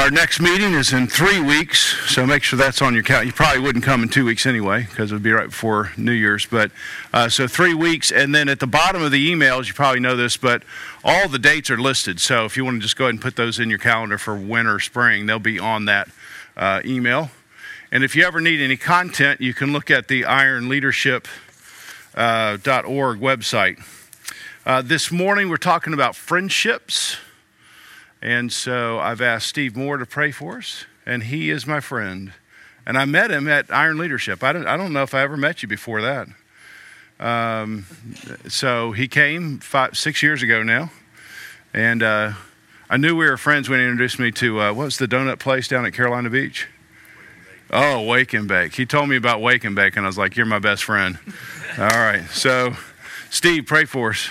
Our next meeting is in three weeks, so make sure that's on your calendar. You probably wouldn't come in two weeks anyway, because it would be right before New Year's. But uh, so three weeks, and then at the bottom of the emails, you probably know this, but all the dates are listed. So if you want to just go ahead and put those in your calendar for winter, spring, they'll be on that uh, email. And if you ever need any content, you can look at the ironleadership.org uh, website. Uh, this morning, we're talking about friendships. And so I've asked Steve Moore to pray for us, and he is my friend. And I met him at Iron Leadership. I don't, I don't know if I ever met you before that. Um, so he came five, six years ago now. And uh, I knew we were friends when he introduced me to uh, what was the donut place down at Carolina Beach? Oh, Wake and Bake. He told me about Wake and Bake, and I was like, You're my best friend. All right. So, Steve, pray for us.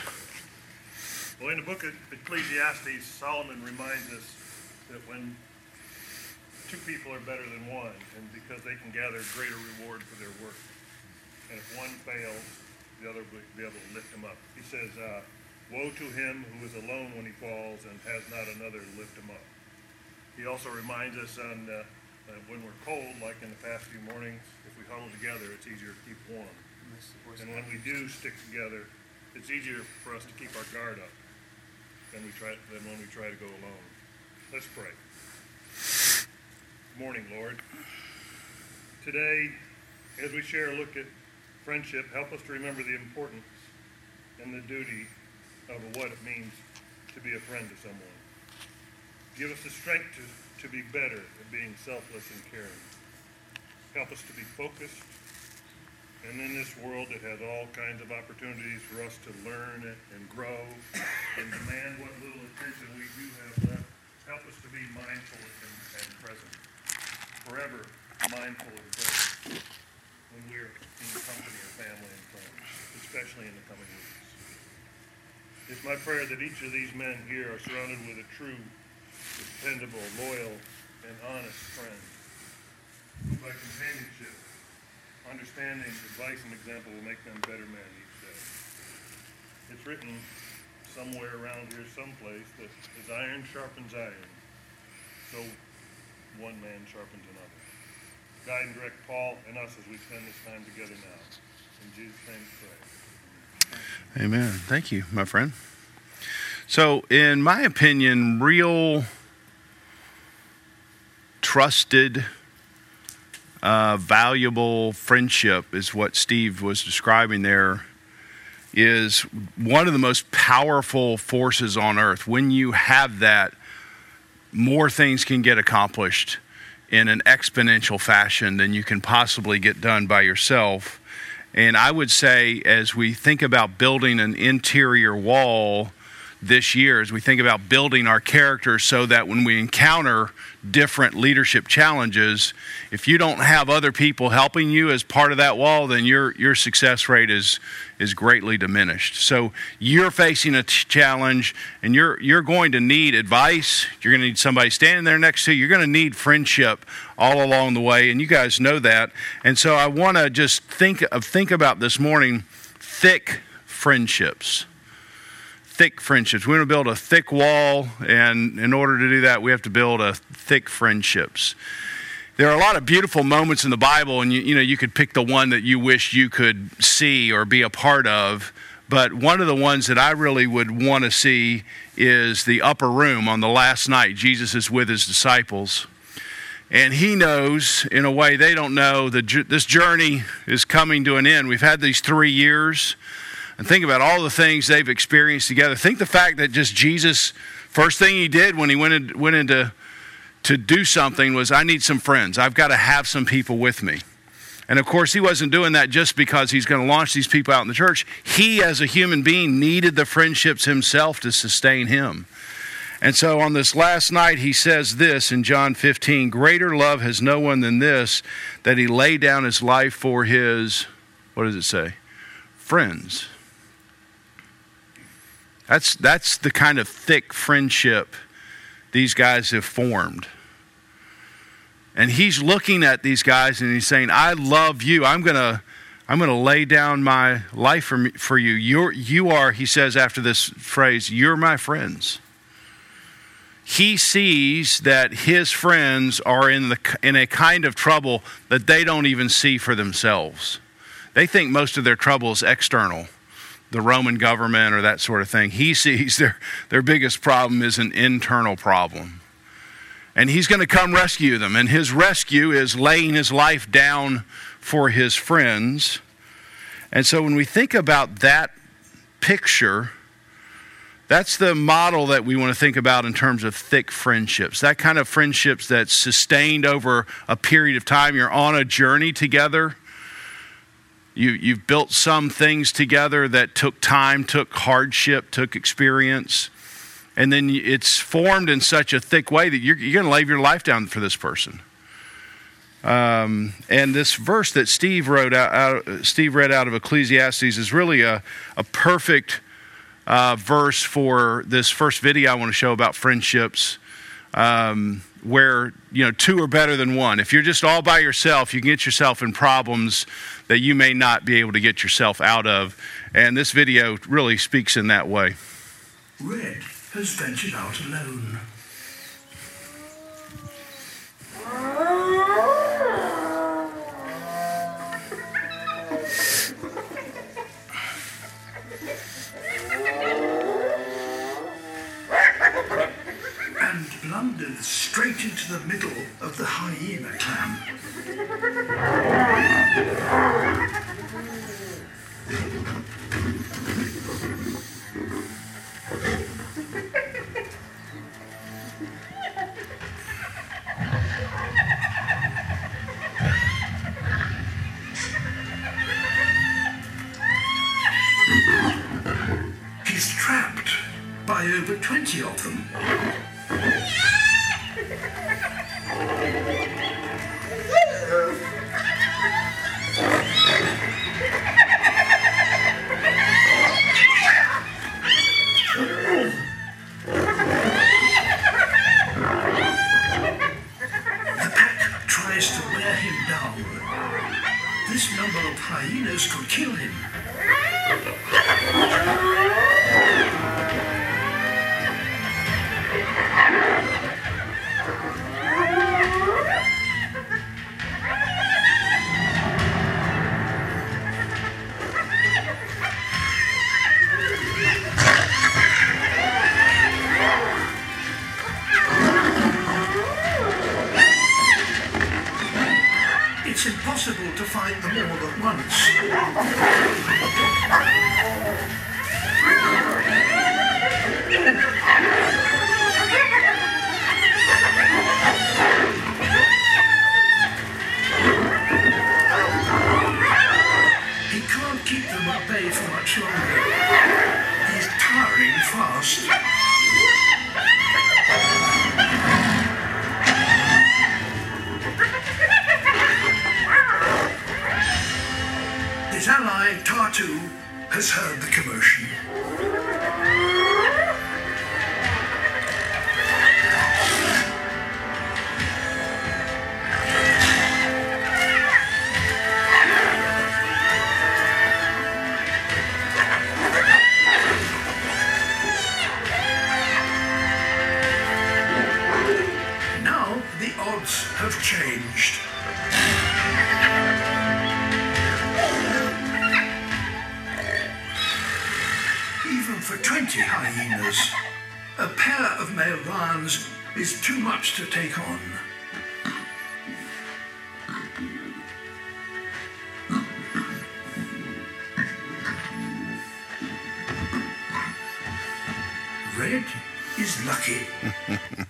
Well, in the book of Ecclesiastes, Solomon reminds us that when two people are better than one, and because they can gather greater reward for their work, and if one fails, the other will be able to lift him up. He says, uh, "Woe to him who is alone when he falls and has not another to lift him up." He also reminds us on uh, uh, when we're cold, like in the past few mornings, if we huddle together, it's easier to keep warm. And when we do stick together, it's easier for us to keep our guard up than we try than when we try to go alone. Let's pray. Morning, Lord. Today, as we share a look at friendship, help us to remember the importance and the duty of what it means to be a friend to someone. Give us the strength to, to be better at being selfless and caring. Help us to be focused and in this world, it has all kinds of opportunities for us to learn and grow and demand what little attention we do have left. Help us to be mindful and, and present, forever mindful and present when we're in the company of family and friends, especially in the coming weeks. It's my prayer that each of these men here are surrounded with a true, dependable, loyal, and honest friend. By companionship, understanding, advice, and example will make them better men each day. It's written somewhere around here, someplace, that as iron sharpens iron, so one man sharpens another. Guide and direct Paul and us as we spend this time together now. In Jesus' name pray. Amen. Thank you, my friend. So, in my opinion, real trusted uh, valuable friendship is what Steve was describing there is one of the most powerful forces on earth. When you have that, more things can get accomplished in an exponential fashion than you can possibly get done by yourself. And I would say, as we think about building an interior wall this year, as we think about building our character so that when we encounter different leadership challenges, if you don't have other people helping you as part of that wall, then your your success rate is is greatly diminished. So you're facing a t- challenge, and you're you're going to need advice. You're going to need somebody standing there next to you. You're going to need friendship all along the way, and you guys know that. And so I want to just think of think about this morning thick friendships thick friendships. We want to build a thick wall, and in order to do that, we have to build a thick friendships. There are a lot of beautiful moments in the Bible, and you, you know you could pick the one that you wish you could see or be a part of. But one of the ones that I really would want to see is the upper room on the last night. Jesus is with his disciples. And he knows, in a way they don't know, that this journey is coming to an end. We've had these three years and think about all the things they've experienced together. Think the fact that just Jesus, first thing he did when he went, in, went into to do something was, I need some friends. I've got to have some people with me. And of course, he wasn't doing that just because he's going to launch these people out in the church. He, as a human being, needed the friendships himself to sustain him. And so on this last night, he says this in John 15 Greater love has no one than this, that he laid down his life for his, what does it say? Friends. That's, that's the kind of thick friendship these guys have formed. And he's looking at these guys and he's saying, I love you. I'm going to. I'm going to lay down my life for, me, for you. You're, you are, he says after this phrase, you're my friends. he sees that his friends are in, the, in a kind of trouble that they don't even see for themselves. They think most of their trouble is external, the Roman government or that sort of thing. He sees their, their biggest problem is an internal problem. And he's going to come rescue them. And his rescue is laying his life down for his friends. And so when we think about that picture, that's the model that we want to think about in terms of thick friendships. That kind of friendships that's sustained over a period of time. You're on a journey together. You, you've built some things together that took time, took hardship, took experience. And then it's formed in such a thick way that you're, you're going to lay your life down for this person. Um, and this verse that Steve wrote out, out, Steve read out of Ecclesiastes is really a, a perfect uh, verse for this first video I want to show about friendships, um, where you know two are better than one. If you're just all by yourself, you can get yourself in problems that you may not be able to get yourself out of. And this video really speaks in that way. Red has ventured out alone. Blundered straight into the middle of the hyena clan.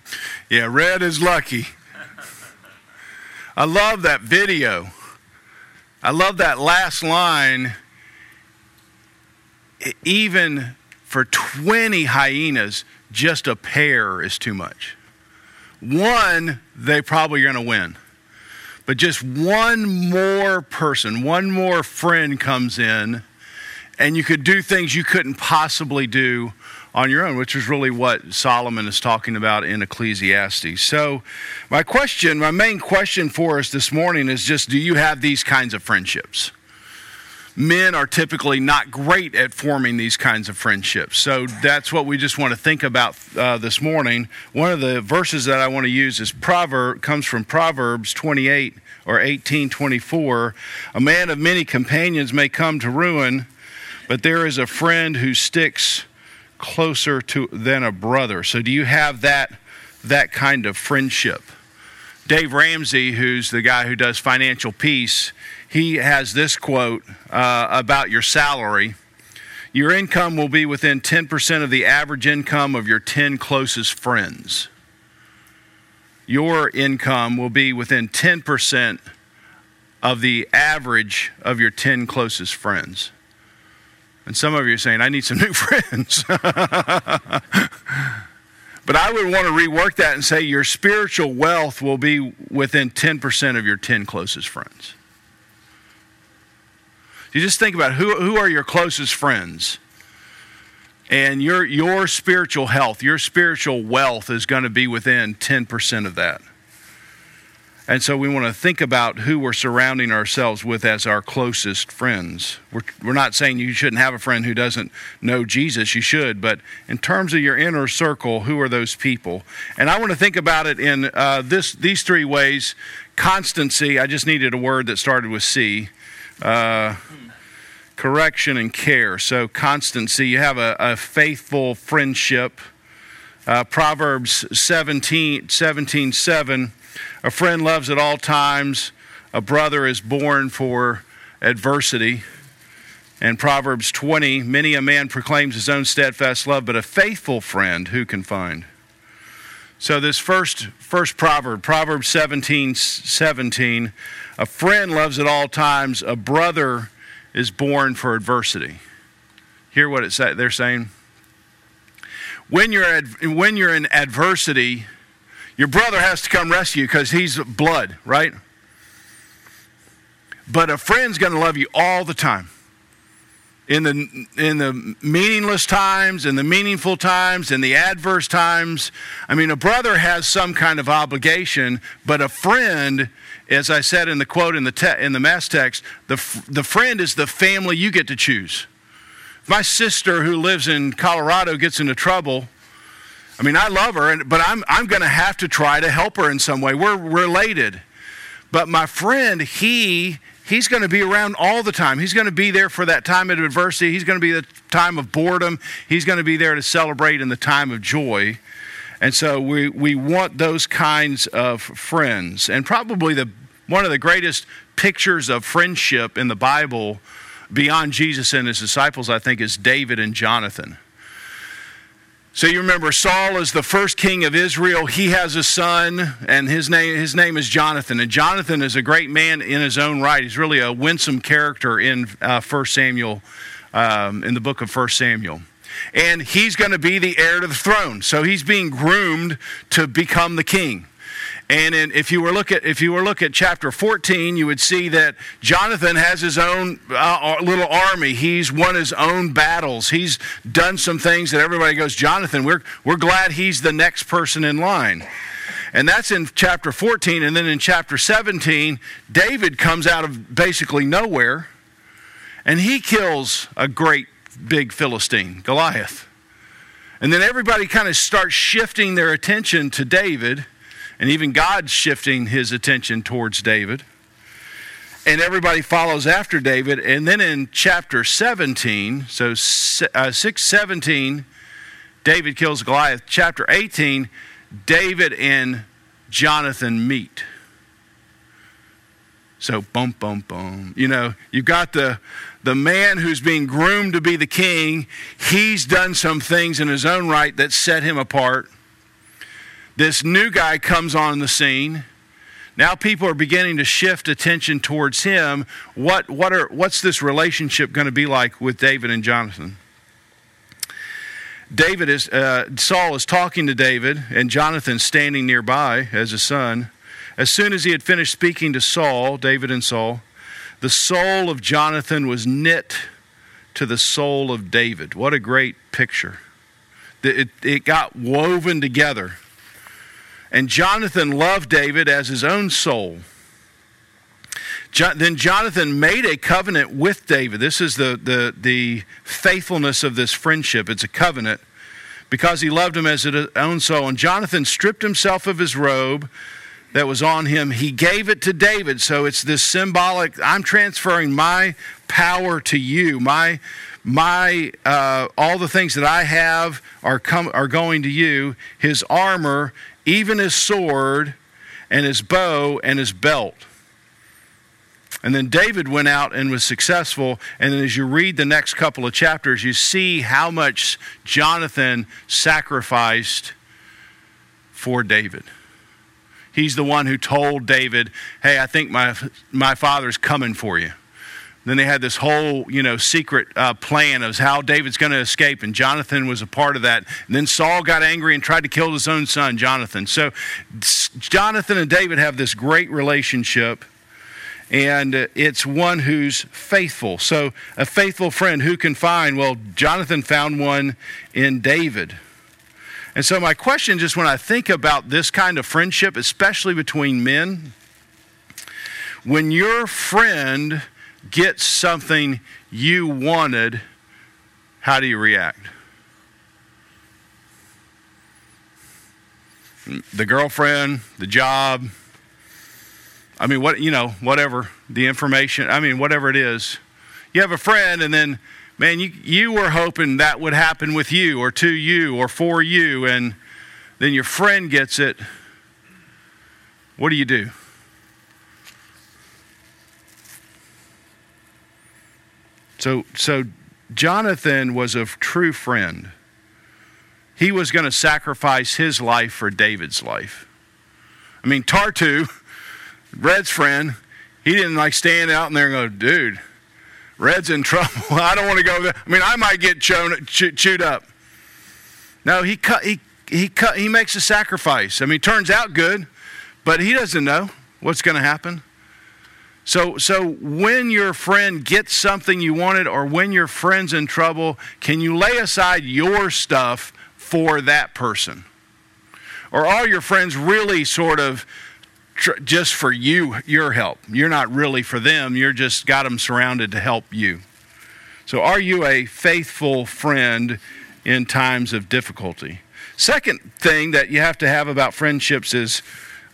Yeah, red is lucky. I love that video. I love that last line. Even for 20 hyenas, just a pair is too much. One, they probably are going to win. But just one more person, one more friend comes in, and you could do things you couldn't possibly do on your own, which is really what Solomon is talking about in Ecclesiastes. So, my question, my main question for us this morning is just do you have these kinds of friendships? Men are typically not great at forming these kinds of friendships. So that's what we just want to think about uh, this morning. One of the verses that I want to use is proverb comes from Proverbs 28 or 18:24. A man of many companions may come to ruin, but there is a friend who sticks closer to than a brother. So do you have that that kind of friendship? Dave Ramsey, who's the guy who does financial peace, he has this quote uh, about your salary. Your income will be within 10% of the average income of your 10 closest friends. Your income will be within 10% of the average of your 10 closest friends. And some of you are saying, I need some new friends. but I would want to rework that and say your spiritual wealth will be within 10% of your 10 closest friends. You just think about who, who are your closest friends. And your, your spiritual health, your spiritual wealth is going to be within 10% of that. And so we want to think about who we're surrounding ourselves with as our closest friends. We're, we're not saying you shouldn't have a friend who doesn't know Jesus, you should, but in terms of your inner circle, who are those people? And I want to think about it in uh, this, these three ways. Constancy, I just needed a word that started with C. Uh, correction and care. So, constancy, you have a, a faithful friendship. Uh, Proverbs 17, 17 7 a friend loves at all times. A brother is born for adversity. And Proverbs 20 Many a man proclaims his own steadfast love, but a faithful friend who can find? So, this first, first proverb, Proverbs 17 17, a friend loves at all times, a brother is born for adversity. Hear what it say, they're saying? When you're, when you're in adversity, your brother has to come rescue you because he's blood, right? But a friend's going to love you all the time. In the, in the meaningless times, in the meaningful times, in the adverse times. I mean, a brother has some kind of obligation, but a friend, as I said in the quote in the, te- in the mass text, the, the friend is the family you get to choose. If my sister who lives in Colorado gets into trouble, I mean, I love her, but I'm, I'm going to have to try to help her in some way. We're related. But my friend, he he's going to be around all the time. He's going to be there for that time of adversity. He's going to be the time of boredom. He's going to be there to celebrate in the time of joy. And so we, we want those kinds of friends. And probably the one of the greatest pictures of friendship in the Bible beyond Jesus and his disciples, I think, is David and Jonathan. So you remember Saul is the first king of Israel. He has a son, and his name his name is Jonathan. And Jonathan is a great man in his own right. He's really a winsome character in uh, First Samuel, um, in the book of First Samuel. And he's going to be the heir to the throne. So he's being groomed to become the king. And in, if you were look at if you were look at chapter 14, you would see that Jonathan has his own uh, little army. He's won his own battles. He's done some things that everybody goes, Jonathan, we're we're glad he's the next person in line. And that's in chapter 14. And then in chapter 17, David comes out of basically nowhere and he kills a great big Philistine, Goliath. And then everybody kind of starts shifting their attention to David and even God's shifting his attention towards David. And everybody follows after David. And then in chapter 17, so uh, 617, David kills Goliath. Chapter 18, David and Jonathan meet. So, bum, bum, bum. You know, you've got the, the man who's being groomed to be the king. He's done some things in his own right that set him apart. This new guy comes on the scene. Now people are beginning to shift attention towards him. What, what are, what's this relationship going to be like with David and Jonathan? David is, uh, Saul is talking to David, and Jonathan standing nearby as a son. As soon as he had finished speaking to Saul, David and Saul, the soul of Jonathan was knit to the soul of David. What a great picture. It, it got woven together. And Jonathan loved David as his own soul. Jo- then Jonathan made a covenant with David. This is the, the, the faithfulness of this friendship. It's a covenant because he loved him as his own soul. And Jonathan stripped himself of his robe that was on him. He gave it to David. So it's this symbolic I'm transferring my power to you. My my uh, all the things that I have are come are going to you. His armor, even his sword, and his bow and his belt. And then David went out and was successful. And then as you read the next couple of chapters, you see how much Jonathan sacrificed for David. He's the one who told David, Hey, I think my, my father's coming for you. Then they had this whole, you know, secret uh, plan of how David's going to escape, and Jonathan was a part of that. And then Saul got angry and tried to kill his own son, Jonathan. So Jonathan and David have this great relationship, and it's one who's faithful. So a faithful friend who can find? Well, Jonathan found one in David. And so my question, just when I think about this kind of friendship, especially between men, when your friend get something you wanted, how do you react? The girlfriend, the job, I mean, what, you know, whatever, the information, I mean, whatever it is. You have a friend, and then, man, you, you were hoping that would happen with you or to you or for you, and then your friend gets it. What do you do? So, so Jonathan was a true friend. He was going to sacrifice his life for David's life. I mean, Tartu, Red's friend, he didn't like stand out in there and go, dude, Red's in trouble. I don't want to go there. I mean, I might get chewed, up. No, he cut, he, he cut, he makes a sacrifice. I mean, turns out good, but he doesn't know what's going to happen. So, so when your friend gets something you wanted or when your friend's in trouble, can you lay aside your stuff for that person? Or are your friends really sort of tr- just for you, your help? You're not really for them, you're just got them surrounded to help you. So, are you a faithful friend in times of difficulty? Second thing that you have to have about friendships is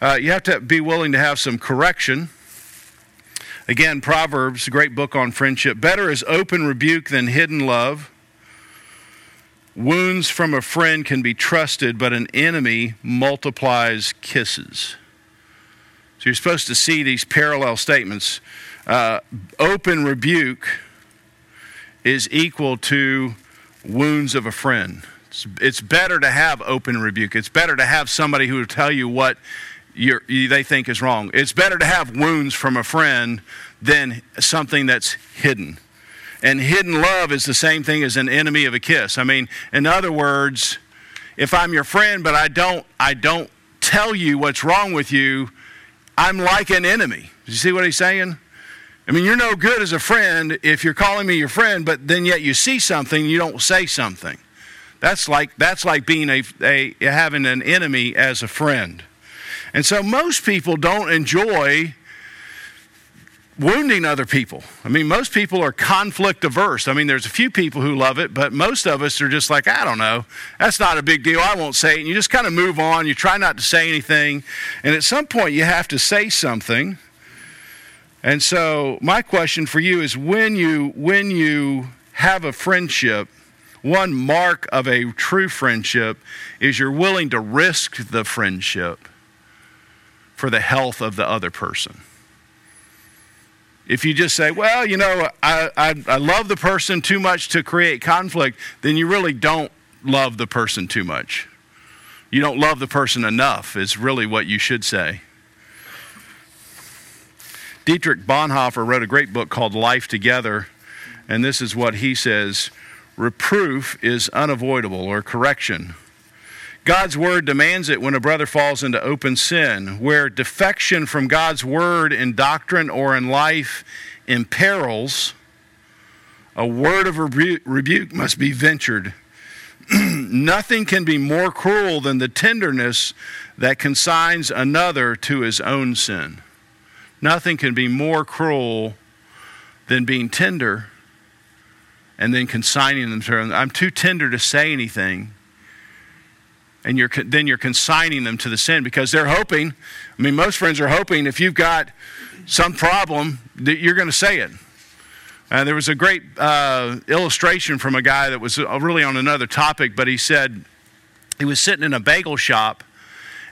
uh, you have to be willing to have some correction. Again, Proverbs, a great book on friendship. Better is open rebuke than hidden love. Wounds from a friend can be trusted, but an enemy multiplies kisses. So you're supposed to see these parallel statements. Uh, open rebuke is equal to wounds of a friend. It's, it's, better to have open rebuke. It's better to have somebody who will tell you what they think is wrong. It's better to have wounds from a friend than something that's hidden. And hidden love is the same thing as an enemy of a kiss. I mean, in other words, if I'm your friend but I don't I don't tell you what's wrong with you, I'm like an enemy. You see what he's saying? I mean, you're no good as a friend if you're calling me your friend, but then yet you see something, you don't say something. That's like that's like being a, a having an enemy as a friend. And so most people don't enjoy wounding other people. I mean, most people are conflict averse. I mean, there's a few people who love it, but most of us are just like, I don't know. That's not a big deal. I won't say it. And you just kind of move on. You try not to say anything. And at some point, you have to say something. And so, my question for you is when you when you have a friendship, one mark of a true friendship is you're willing to risk the friendship for the health of the other person. If you just say, well, you know, I, I, I, love the person too much to create conflict, then you really don't love the person too much. You don't love the person enough, is really what you should say. Dietrich Bonhoeffer wrote a great book called Life Together, and this is what he says Reproof is unavoidable, or correction God's word demands it when a brother falls into open sin, where defection from God's word in doctrine or in life imperils, a word of rebu- rebuke must be ventured. Nothing can be more cruel than the tenderness that consigns another to his own sin. Nothing can be more cruel than being tender and then consigning them to I'm too tender to say anything. And you're, then you're consigning them to the sin because they're hoping. I mean, most friends are hoping if you've got some problem that you're going to say it. Uh, there was a great uh, illustration from a guy that was uh, really on another topic, but he said he was sitting in a bagel shop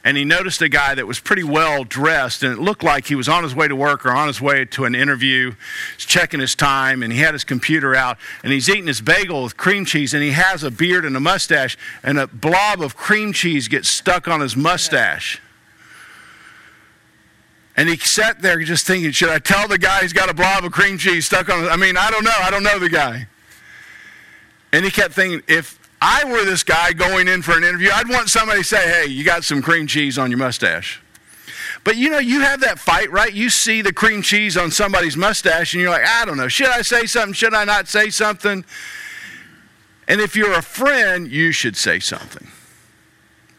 and he noticed a guy that was pretty well dressed and it looked like he was on his way to work or on his way to an interview he's checking his time and he had his computer out and he's eating his bagel with cream cheese and he has a beard and a mustache and a blob of cream cheese gets stuck on his mustache. And he sat there just thinking should i tell the guy he's got a blob of cream cheese stuck on his i mean i don't know. I don't know the guy. And he kept thinking if I were this guy going in for an interview, I'd want somebody to say, hey, you got some cream cheese on your mustache. But you know, you have that fight, right? You see the cream cheese on somebody's mustache and you're like, I don't know, should I say something? Should I not say something? And if you're a friend, you should say something.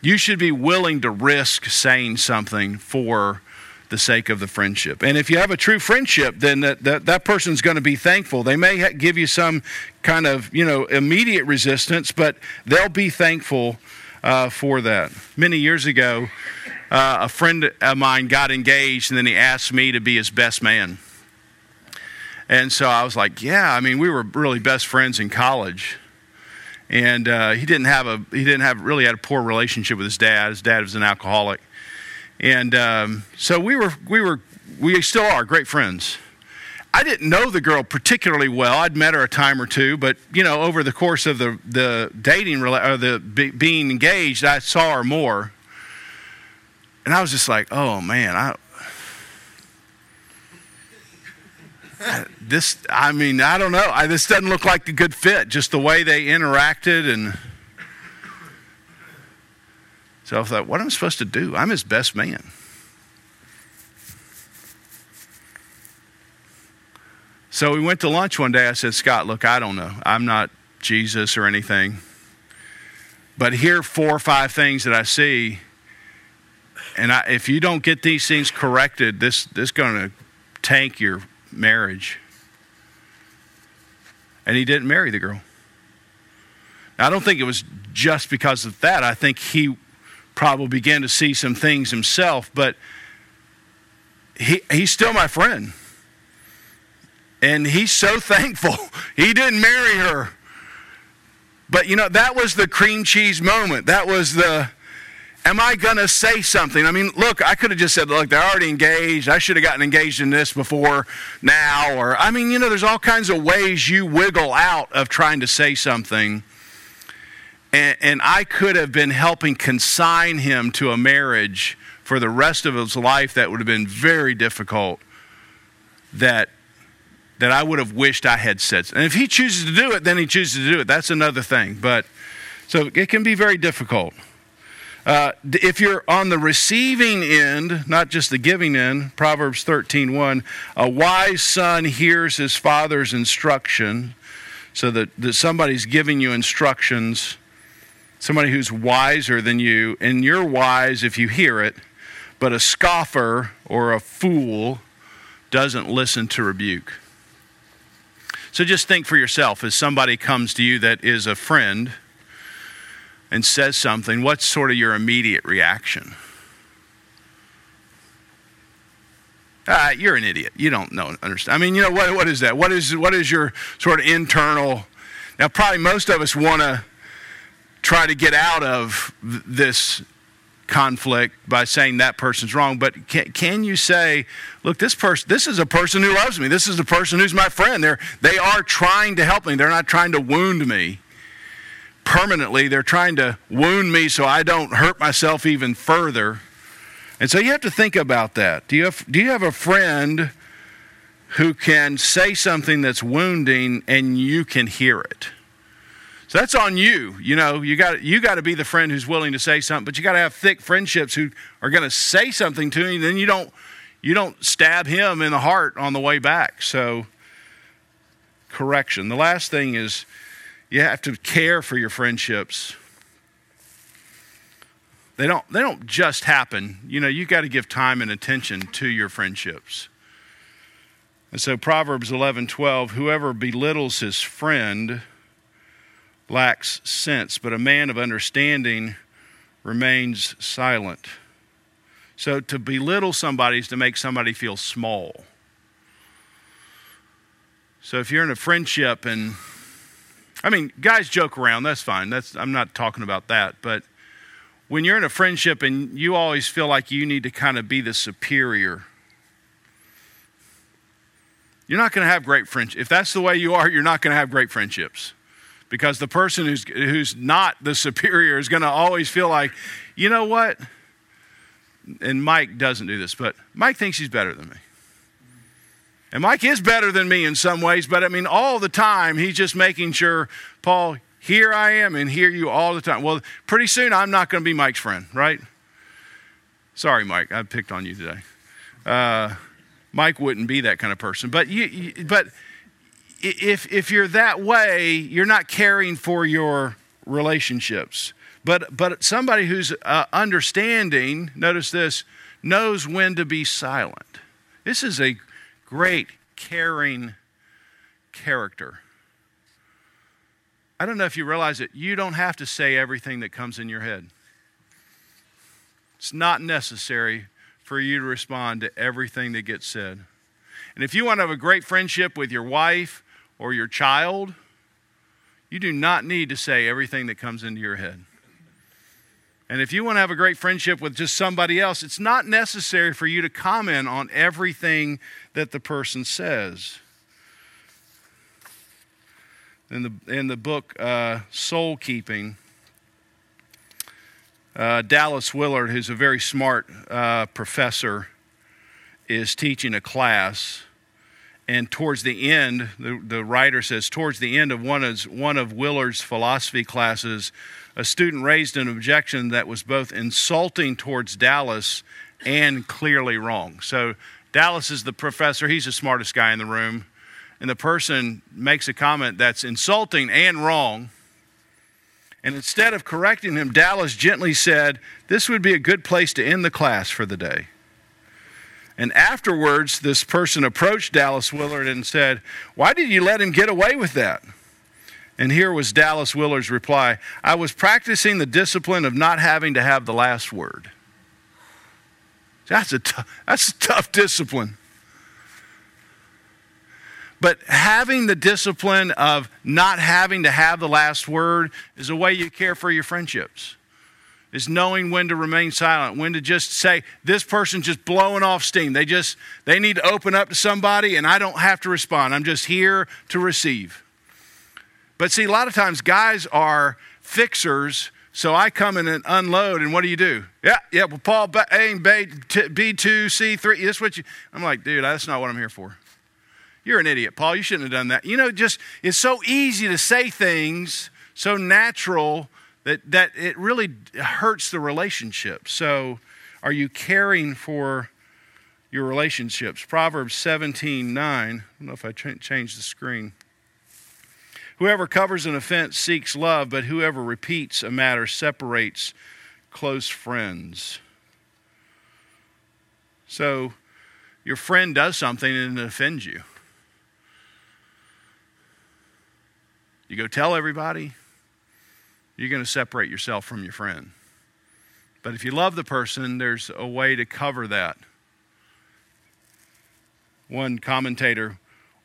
You should be willing to risk saying something for the sake of the friendship. And if you have a true friendship, then that, that, that person's going to be thankful. They may ha- give you some kind of, you know, immediate resistance, but they'll be thankful uh, for that. Many years ago, uh, a friend of mine got engaged, and then he asked me to be his best man. And so I was like, yeah, I mean, we were really best friends in college. And uh, he didn't have a he didn't have really had a poor relationship with his dad. His dad was an alcoholic, and um, so we were, we were, we still are great friends. I didn't know the girl particularly well. I'd met her a time or two, but you know, over the course of the the dating or the be, being engaged, I saw her more, and I was just like, oh man, I. This, I mean, I don't know. I, this doesn't look like a good fit. Just the way they interacted and so I thought, what am I supposed to do? I'm his best man. So we went to lunch one day. I said, Scott, look, I don't know. I'm not Jesus or anything. But here are four or five things that I see. And I, if you don't get these things corrected, this, this is going to tank your marriage. And he didn't marry the girl. I don't think it was just because of that. I think he probably began to see some things himself, but he, he's still my friend. And he's so thankful he didn't marry her. But you know, that was the cream cheese moment. That was the, am I going to say something? I mean, look, I could have just said, look, they're already engaged. I should have gotten engaged in this before now. Or, I mean, you know, there's all kinds of ways you wiggle out of trying to say something and, and I could have been helping consign him to a marriage for the rest of his life that would have been very difficult that that I would have wished I had said. And if he chooses to do it, then he chooses to do it. That's another thing. But so it can be very difficult. Uh, if you're on the receiving end, not just the giving end, Proverbs 13:1, a wise son hears his father's instruction, so that, that somebody's giving you instructions somebody who's wiser than you, and you're wise if you hear it, but a scoffer or a fool doesn't listen to rebuke. So just think for yourself as somebody comes to you that is a friend and says something, what's sort of your immediate reaction? Ah, you're an idiot. You don't know, understand. I mean, you know what? What is that? What is what is your sort of internal? Now, probably most of us want to try to get out of this conflict by saying that person's wrong but can, can you say look this person this is a person who loves me. This is a person who's my friend. They're they are trying to help me. They're not trying to wound me permanently. They're trying to wound me so i don't hurt myself even further. And so you have to think about that. Do you have do you have a friend who can say something that's wounding and you can hear it so that's on you. You know, you got you got to be the friend who's willing to say something, but you got to have thick friendships who are going to say something to you. Then you don't you don't stab him in the heart on the way back. So correction. The last thing is you have to care for your friendships. They don't they don't just happen. You know, you got to give time and attention to your friendships. And so Proverbs 11:12, whoever belittles his friend lacks sense, but a man of understanding remains silent. So to belittle somebody is to make somebody feel small. So if you're in a friendship and I mean, guys joke around, that's fine. That's I'm not talking about that, but when you're in a friendship and you always feel like you need to kind of be the superior, you're not going to have great friendships. If that's the way you are, you're not going to have great friendships. Because the person who's, who's not the superior is going to always feel like, you know what? And Mike doesn't do this, but Mike thinks he's better than me. And Mike is better than me in some ways, but I mean, all the time, he's just making sure, Paul, here I am and hear you all the time. Well, pretty soon I'm not going to be Mike's friend, right? Sorry, Mike, I picked on you today. Uh, Mike wouldn't be that kind of person. But you, you, but if if you're that way, you're not caring for your relationships. But but somebody who's uh, understanding, notice this, knows when to be silent. This is a great caring character. I don't know if you realize it, you don't have to say everything that comes in your head. It's not necessary for you to respond to everything that gets said. And if you want to have a great friendship with your wife or your child, you do not need to say everything that comes into your head. And if you want to have a great friendship with just somebody else, it's not necessary for you to comment on everything that the person says in the, in the book uh, Soul Keeping, uh, Dallas Willard, who's a very smart uh, professor, is teaching a class. And towards the end, the, the writer says, towards the end of one of, one of Willard's philosophy classes, a student raised an objection that was both insulting towards Dallas and clearly wrong. So, Dallas is the professor, he's the smartest guy in the room and the person makes a comment that's insulting and wrong. And instead of correcting him, Dallas gently said, This would be a good place to end the class for the day. And afterwards, this person approached Dallas Willard and said, Why did you let him get away with that? And here was Dallas Willard's reply I was practicing the discipline of not having to have the last word. That's a, t- that's a tough discipline. But having the discipline of not having to have the last word is a way you care for your friendships. Is knowing when to remain silent, when to just say, this person's just blowing off steam. They just, they need to open up to somebody and I don't have to respond. I'm just here to receive. But see, a lot of times guys are fixers so I come in and unload, and what do you do? Yeah, yeah. Well, Paul, A, B, two, C three. This what you. I'm like, dude, that's not what I'm here for. You're an idiot, Paul. You shouldn't have done that. You know, just it's so easy to say things so natural that, that it really hurts the relationship. So, are you caring for your relationships? Proverbs 17 9. I don't know if I ch- changed the screen. Whoever covers an offense seeks love, but whoever repeats a matter separates close friends. So, your friend does something and it offends you. You go tell everybody, you're going to separate yourself from your friend. But if you love the person, there's a way to cover that. One commentator,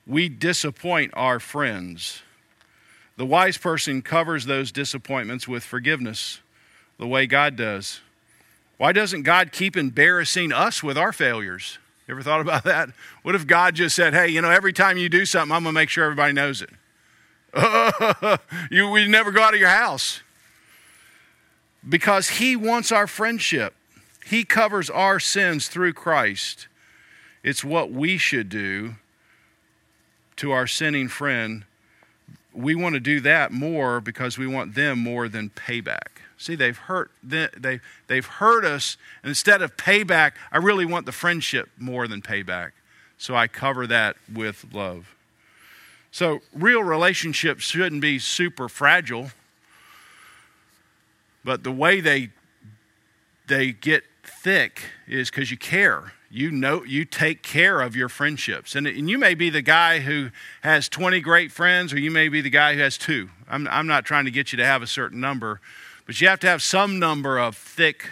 we disappoint our friends. The wise person covers those disappointments with forgiveness, the way God does. Why doesn't God keep embarrassing us with our failures? You ever thought about that? What if God just said, hey, you know, every time you do something, I'm going to make sure everybody knows it? you, we never go out of your house. Because He wants our friendship, He covers our sins through Christ. It's what we should do to our sinning friend. We want to do that more because we want them more than payback. See, they've hurt they they've hurt us, and instead of payback, I really want the friendship more than payback. So I cover that with love. So, real relationships shouldn't be super fragile, but the way they they get thick is because you care. You know, you take care of your friendships. And, and you may be the guy who has 20 great friends, or you may be the guy who has two. I'm, I'm not trying to get you to have a certain number, but you have to have some number of thick,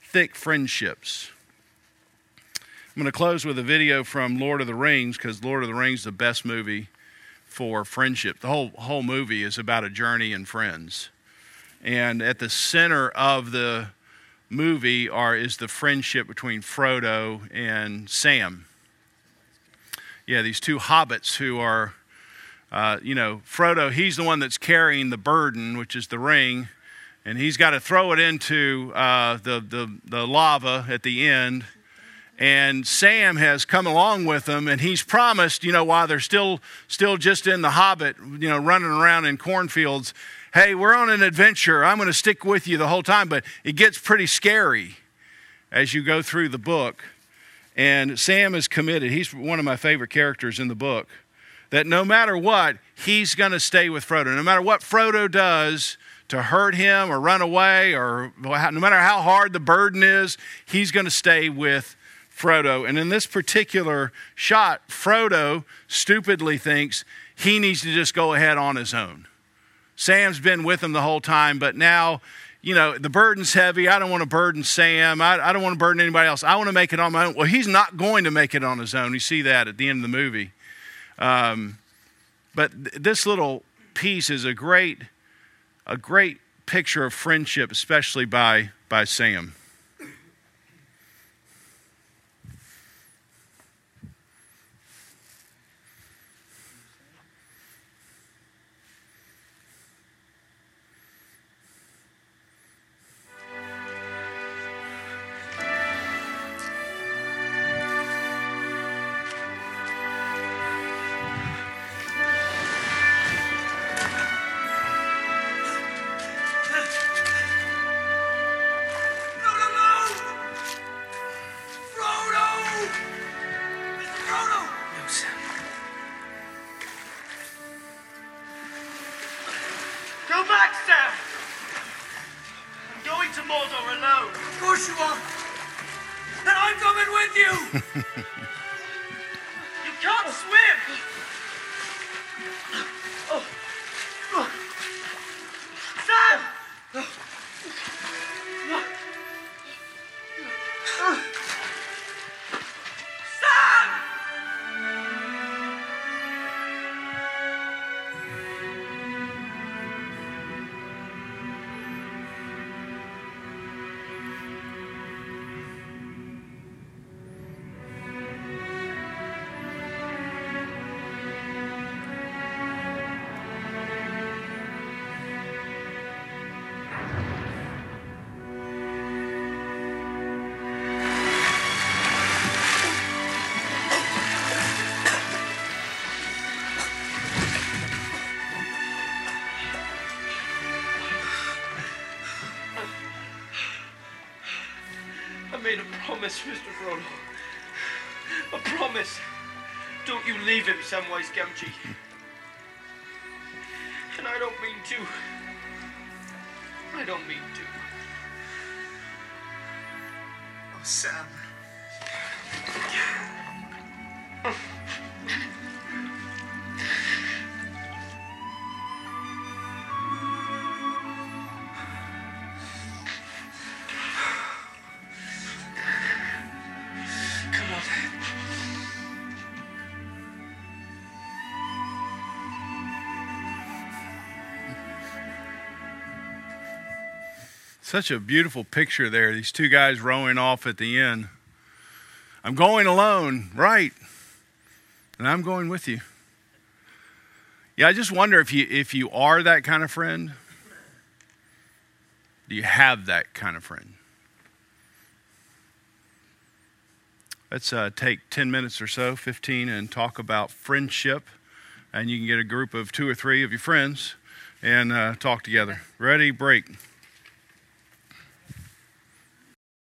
thick friendships. I'm going to close with a video from Lord of the Rings because Lord of the Rings is the best movie for friendship. The whole whole movie is about a journey in friends. And at the center of the movie are is the friendship between Frodo and Sam. Yeah, these two hobbits who are, uh, you know, Frodo. He's the one that's carrying the burden, which is the ring, and he's got to throw it into uh, the, the the lava at the end. And Sam has come along with them, and he's promised, you know, while they're still still just in the Hobbit, you know, running around in cornfields, hey, we're on an adventure. I'm going to stick with you the whole time. But it gets pretty scary as you go through the book. And Sam is committed. He's one of my favorite characters in the book. That no matter what, he's going to stay with Frodo. No matter what Frodo does to hurt him or run away, or no matter how hard the burden is, he's going to stay with Frodo. And in this particular shot, Frodo stupidly thinks he needs to just go ahead on his own. Sam's been with him the whole time, but now, you know, the burden's heavy. I don't want to burden Sam. I, I don't want to burden anybody else. I want to make it on my own. Well, he's not going to make it on his own. You see that at the end of the movie. Um, but th- this little piece is a great, a great picture of friendship, especially by, by Sam. Promise, Mr. Frodo. A promise. Don't you leave him, Samwise Gamgee. And I don't mean to. I don't mean to. Oh, Sam. Such a beautiful picture there. These two guys rowing off at the end. I'm going alone, right? And I'm going with you. Yeah, I just wonder if you if you are that kind of friend. Do you have that kind of friend? Let's uh, take 10 minutes or so, 15, and talk about friendship. And you can get a group of two or three of your friends and uh, talk together. Ready? Break.